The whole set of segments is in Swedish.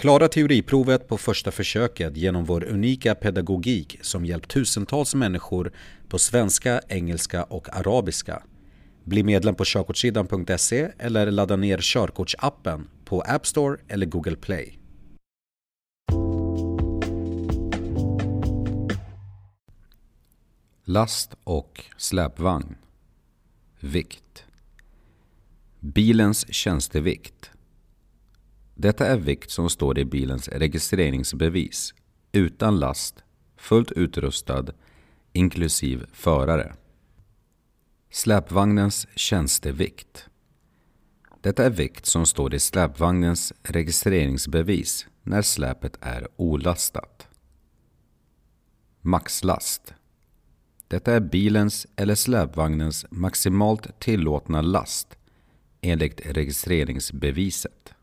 Klara teoriprovet på första försöket genom vår unika pedagogik som hjälpt tusentals människor på svenska, engelska och arabiska. Bli medlem på körkortssidan.se eller ladda ner körkortsappen på App Store eller Google Play. Last och släpvagn Vikt Bilens tjänstevikt detta är vikt som står i bilens registreringsbevis utan last, fullt utrustad, inklusive förare. Släpvagnens tjänstevikt. Detta är vikt som står i släpvagnens registreringsbevis när släpet är olastat. Maxlast. Detta är bilens eller släpvagnens maximalt tillåtna last enligt registreringsbeviset.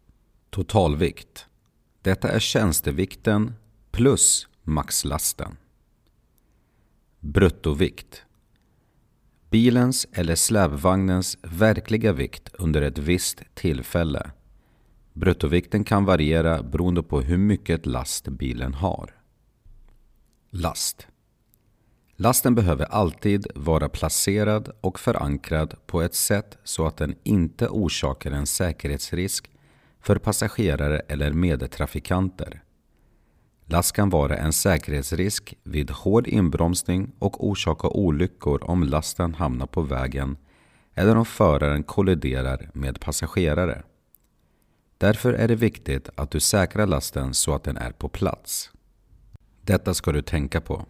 Totalvikt. Detta är tjänstevikten plus maxlasten. Bruttovikt. Bilens eller släpvagnens verkliga vikt under ett visst tillfälle. Bruttovikten kan variera beroende på hur mycket last bilen har. Last. Lasten behöver alltid vara placerad och förankrad på ett sätt så att den inte orsakar en säkerhetsrisk för passagerare eller medtrafikanter. Last kan vara en säkerhetsrisk vid hård inbromsning och orsaka olyckor om lasten hamnar på vägen eller om föraren kolliderar med passagerare. Därför är det viktigt att du säkrar lasten så att den är på plats. Detta ska du tänka på.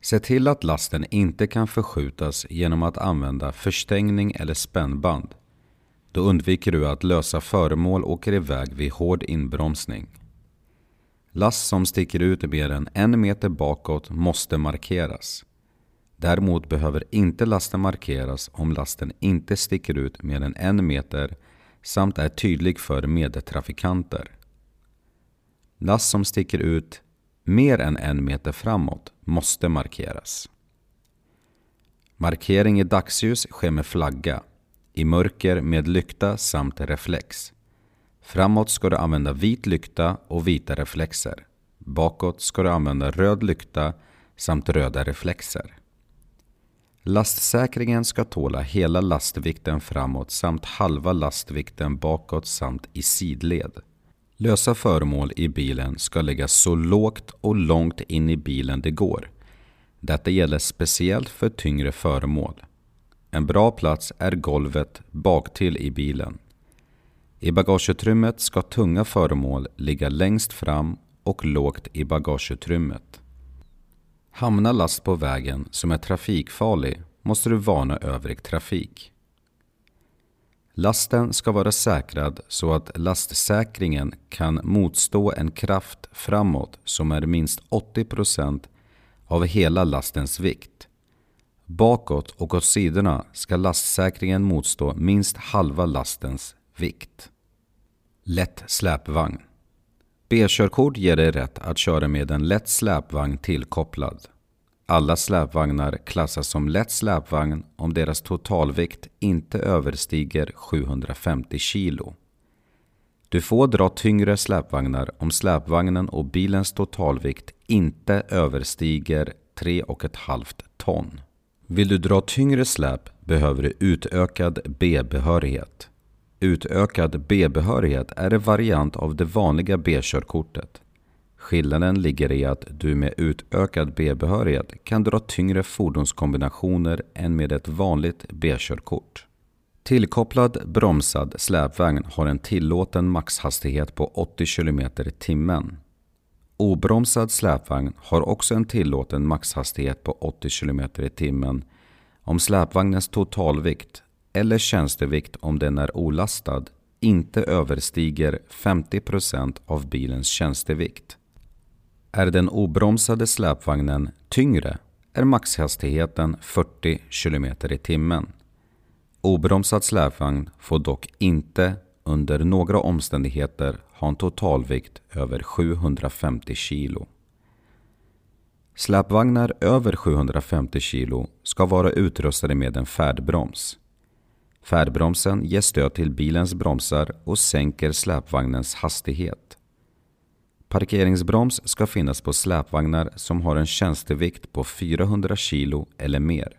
Se till att lasten inte kan förskjutas genom att använda förstängning eller spännband. Då undviker du att lösa föremål åker iväg vid hård inbromsning. Last som sticker ut mer än en meter bakåt måste markeras. Däremot behöver inte lasten markeras om lasten inte sticker ut mer än en meter samt är tydlig för medtrafikanter. Last som sticker ut mer än en meter framåt måste markeras. Markering i dagsljus sker med flagga, i mörker med lykta samt reflex. Framåt ska du använda vit lykta och vita reflexer. Bakåt ska du använda röd lykta samt röda reflexer. Lastsäkringen ska tåla hela lastvikten framåt samt halva lastvikten bakåt samt i sidled. Lösa föremål i bilen ska läggas så lågt och långt in i bilen det går. Detta gäller speciellt för tyngre föremål. En bra plats är golvet baktill i bilen. I bagageutrymmet ska tunga föremål ligga längst fram och lågt i bagageutrymmet. Hamnar last på vägen som är trafikfarlig måste du varna övrig trafik. Lasten ska vara säkrad så att lastsäkringen kan motstå en kraft framåt som är minst 80% av hela lastens vikt. Bakåt och åt sidorna ska lastsäkringen motstå minst halva lastens vikt. Lätt släpvagn. B-körkort ger dig rätt att köra med en lätt släpvagn tillkopplad. Alla släpvagnar klassas som lätt släpvagn om deras totalvikt inte överstiger 750 kilo. Du får dra tyngre släpvagnar om släpvagnen och bilens totalvikt inte överstiger 3,5 ton. Vill du dra tyngre släp behöver du utökad B-behörighet. Utökad B-behörighet är en variant av det vanliga B-körkortet. Skillnaden ligger i att du med utökad B-behörighet kan dra tyngre fordonskombinationer än med ett vanligt B-körkort. Tillkopplad bromsad släpvagn har en tillåten maxhastighet på 80 km i timmen. Obromsad släpvagn har också en tillåten maxhastighet på 80 km i timmen om släpvagnens totalvikt eller tjänstevikt om den är olastad inte överstiger 50% av bilens tjänstevikt. Är den obromsade släpvagnen tyngre är maxhastigheten 40 km i timmen. Obromsad släpvagn får dock inte under några omständigheter ha en totalvikt över 750 kg. Släpvagnar över 750 kg ska vara utrustade med en färdbroms. Färdbromsen ger stöd till bilens bromsar och sänker släpvagnens hastighet. Parkeringsbroms ska finnas på släpvagnar som har en tjänstevikt på 400 kg eller mer.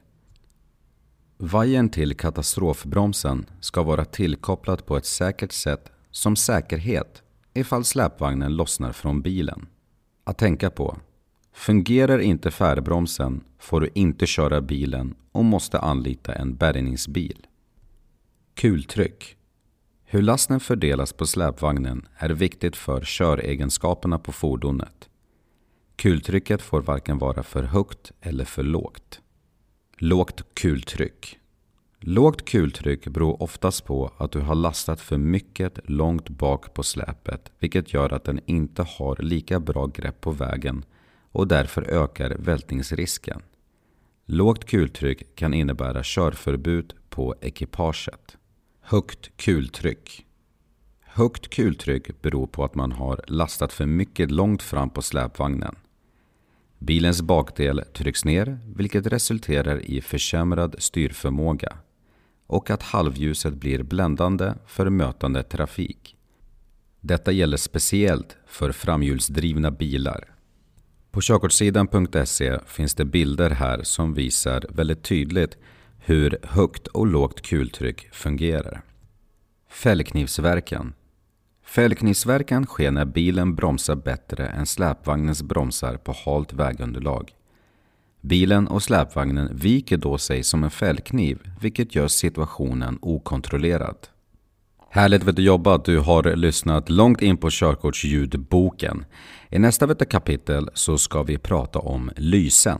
Vajern till katastrofbromsen ska vara tillkopplad på ett säkert sätt som säkerhet ifall släpvagnen lossnar från bilen. Att tänka på. Fungerar inte färdbromsen får du inte köra bilen och måste anlita en bärgningsbil. Kultryck. Hur lasten fördelas på släpvagnen är viktigt för köregenskaperna på fordonet. Kultrycket får varken vara för högt eller för lågt. Lågt kultryck. Lågt kultryck beror oftast på att du har lastat för mycket långt bak på släpet vilket gör att den inte har lika bra grepp på vägen och därför ökar vältningsrisken. Lågt kultryck kan innebära körförbud på ekipaget. Högt kultryck. Högt kultryck beror på att man har lastat för mycket långt fram på släpvagnen. Bilens bakdel trycks ner vilket resulterar i försämrad styrförmåga och att halvljuset blir bländande för mötande trafik. Detta gäller speciellt för framhjulsdrivna bilar. På körkortssidan.se finns det bilder här som visar väldigt tydligt hur högt och lågt kultryck fungerar. Fällknivsverkan Fällknivsverkan sker när bilen bromsar bättre än släpvagnens bromsar på halt vägunderlag. Bilen och släpvagnen viker då sig som en fällkniv vilket gör situationen okontrollerad. Härligt vet du jobbat, du har lyssnat långt in på körkortsljudboken. I nästa kapitel så ska vi prata om lysen.